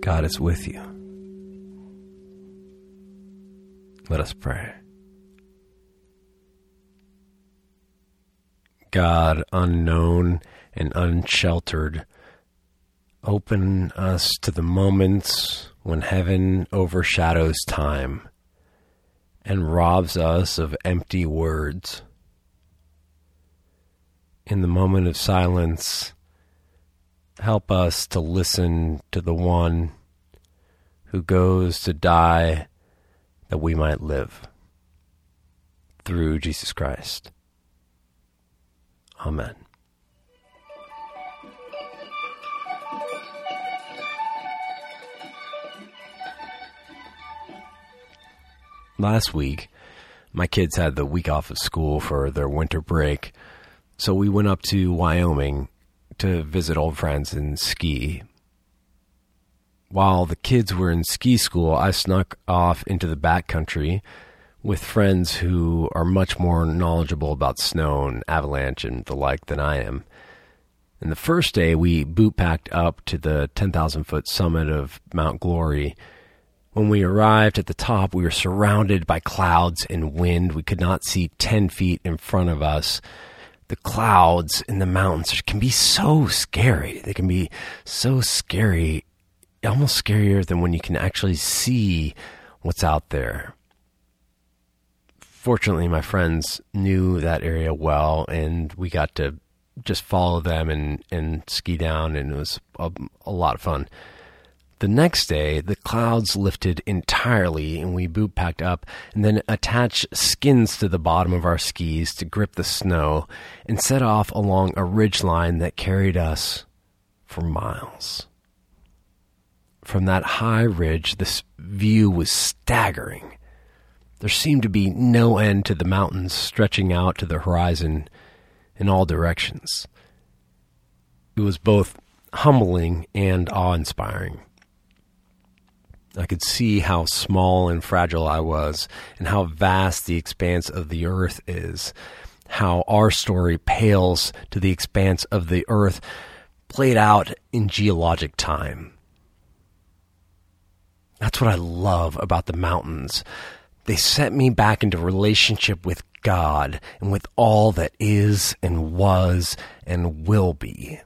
God is with you. Let us pray. God, unknown and unsheltered, open us to the moments when heaven overshadows time and robs us of empty words. In the moment of silence, help us to listen to the one who goes to die that we might live through Jesus Christ. Amen. Last week, my kids had the week off of school for their winter break, so we went up to Wyoming to visit old friends and ski. While the kids were in ski school, I snuck off into the backcountry with friends who are much more knowledgeable about snow and avalanche and the like than I am. And the first day, we boot packed up to the 10,000 foot summit of Mount Glory. When we arrived at the top, we were surrounded by clouds and wind. We could not see 10 feet in front of us the clouds in the mountains can be so scary. They can be so scary, almost scarier than when you can actually see what's out there. Fortunately, my friends knew that area well, and we got to just follow them and, and ski down, and it was a, a lot of fun. The next day, the clouds lifted entirely and we boot packed up and then attached skins to the bottom of our skis to grip the snow and set off along a ridge line that carried us for miles. From that high ridge, this view was staggering. There seemed to be no end to the mountains stretching out to the horizon in all directions. It was both humbling and awe inspiring. I could see how small and fragile I was, and how vast the expanse of the earth is. How our story pales to the expanse of the earth played out in geologic time. That's what I love about the mountains. They set me back into relationship with God and with all that is and was and will be.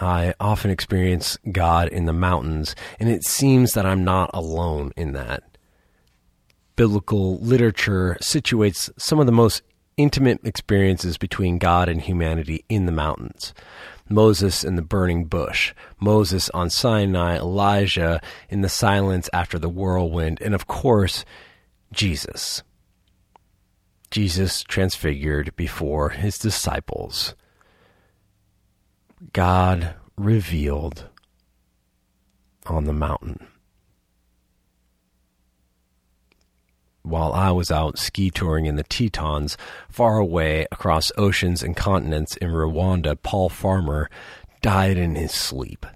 I often experience God in the mountains, and it seems that I'm not alone in that. Biblical literature situates some of the most intimate experiences between God and humanity in the mountains. Moses in the burning bush, Moses on Sinai, Elijah in the silence after the whirlwind, and of course, Jesus. Jesus transfigured before his disciples. God revealed on the mountain. While I was out ski touring in the Tetons, far away across oceans and continents in Rwanda, Paul Farmer died in his sleep.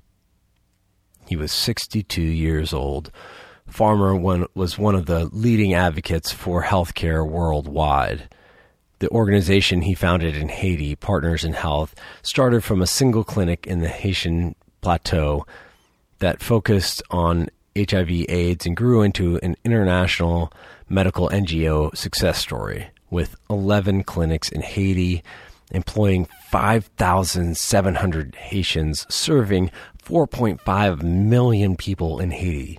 He was 62 years old. Farmer was one of the leading advocates for healthcare worldwide. The organization he founded in Haiti, Partners in Health, started from a single clinic in the Haitian plateau that focused on HIV AIDS and grew into an international medical NGO success story with 11 clinics in Haiti employing 5,700 Haitians serving 4.5 million people in Haiti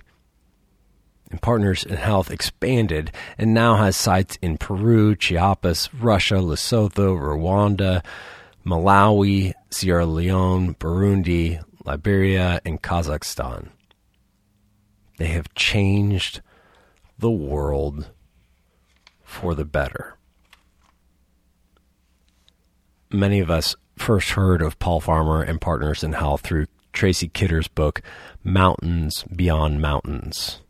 and Partners in Health expanded and now has sites in Peru, Chiapas, Russia, Lesotho, Rwanda, Malawi, Sierra Leone, Burundi, Liberia, and Kazakhstan. They have changed the world for the better. Many of us first heard of Paul Farmer and Partners in Health through Tracy Kidder's book, Mountains Beyond Mountains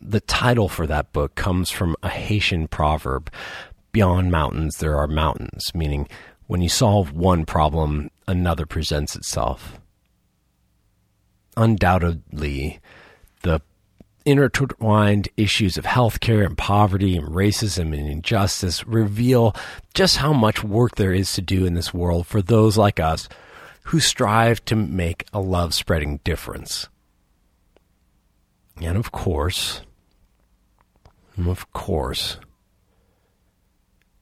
the title for that book comes from a Haitian proverb Beyond mountains, there are mountains, meaning when you solve one problem, another presents itself. Undoubtedly, the intertwined issues of healthcare and poverty and racism and injustice reveal just how much work there is to do in this world for those like us who strive to make a love spreading difference. And of course, of course,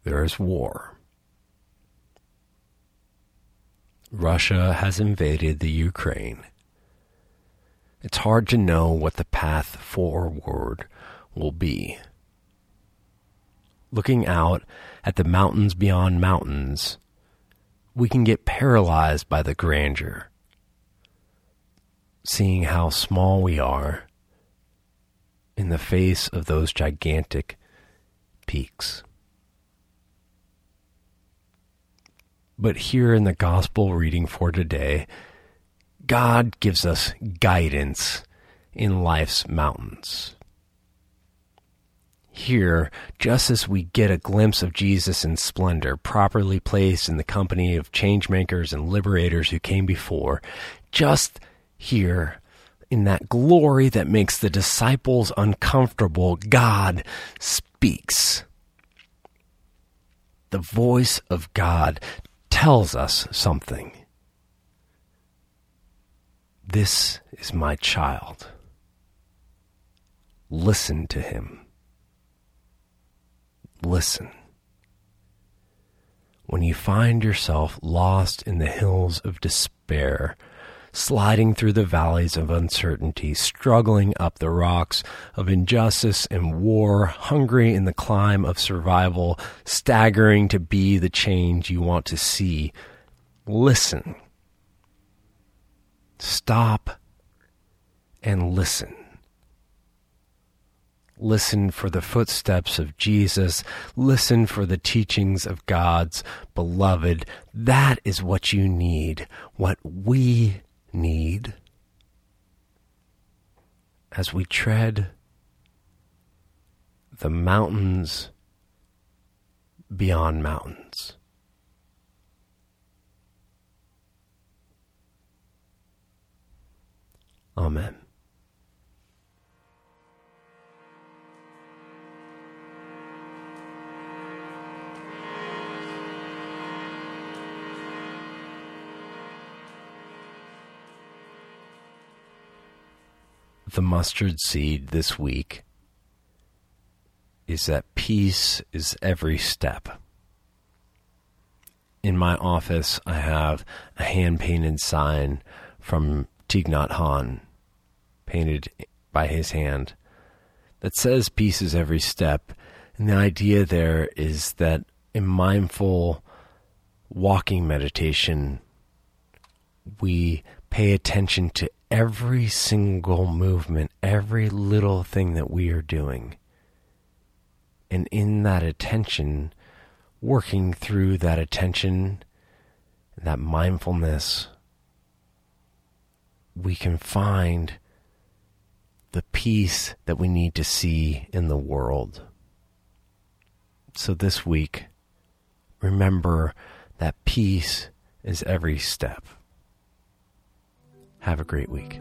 there is war. Russia has invaded the Ukraine. It's hard to know what the path forward will be. Looking out at the mountains beyond mountains, we can get paralyzed by the grandeur. Seeing how small we are in the face of those gigantic peaks. But here in the gospel reading for today, God gives us guidance in life's mountains. Here, just as we get a glimpse of Jesus in splendor, properly placed in the company of changemakers and liberators who came before, just here, in that glory that makes the disciples uncomfortable, God speaks. The voice of God tells us something. This is my child. Listen to him. Listen. When you find yourself lost in the hills of despair, sliding through the valleys of uncertainty, struggling up the rocks of injustice and war, hungry in the climb of survival, staggering to be the change you want to see. Listen. Stop and listen. Listen for the footsteps of Jesus. Listen for the teachings of God's beloved. That is what you need, what we need as we tread the mountains beyond mountains. Amen. The mustard seed this week is that peace is every step. In my office, I have a hand painted sign from Thich Nhat Hanh, painted by his hand, that says peace is every step. And the idea there is that in mindful walking meditation, we pay attention to every single movement, every little thing that we are doing. And in that attention, working through that attention, that mindfulness, we can find the peace that we need to see in the world. So this week, remember that peace is every step. Have a great week.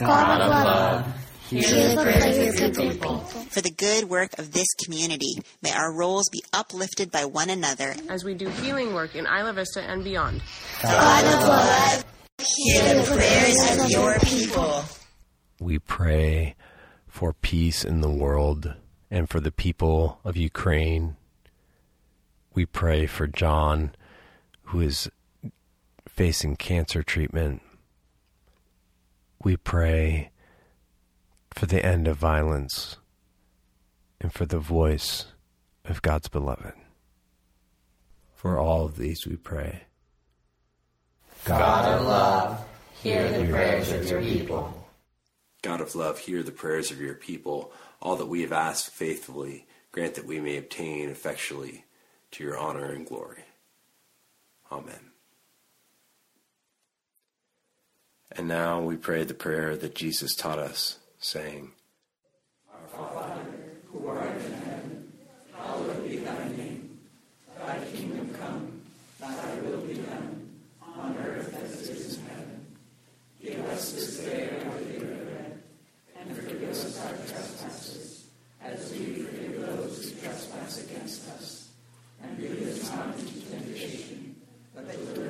God of love, hear the prayers of your people. For the good work of this community, may our roles be uplifted by one another. As we do healing work in Isla Vista and beyond. God of love, hear the prayers of your people. We pray for peace in the world and for the people of Ukraine. We pray for John, who is facing cancer treatment. We pray for the end of violence and for the voice of God's beloved. For all of these we pray. God of love, hear the prayers of your people. God of love, hear the prayers of your people. All that we have asked faithfully, grant that we may obtain effectually to your honor and glory. Amen. And now we pray the prayer that Jesus taught us, saying, Our Father, who art in heaven, hallowed be thy name. Thy kingdom come, thy will be done, on earth as it is in heaven. Give us this day our daily bread, and forgive us our trespasses, as we forgive those who trespass against us. And lead us not into temptation, but deliver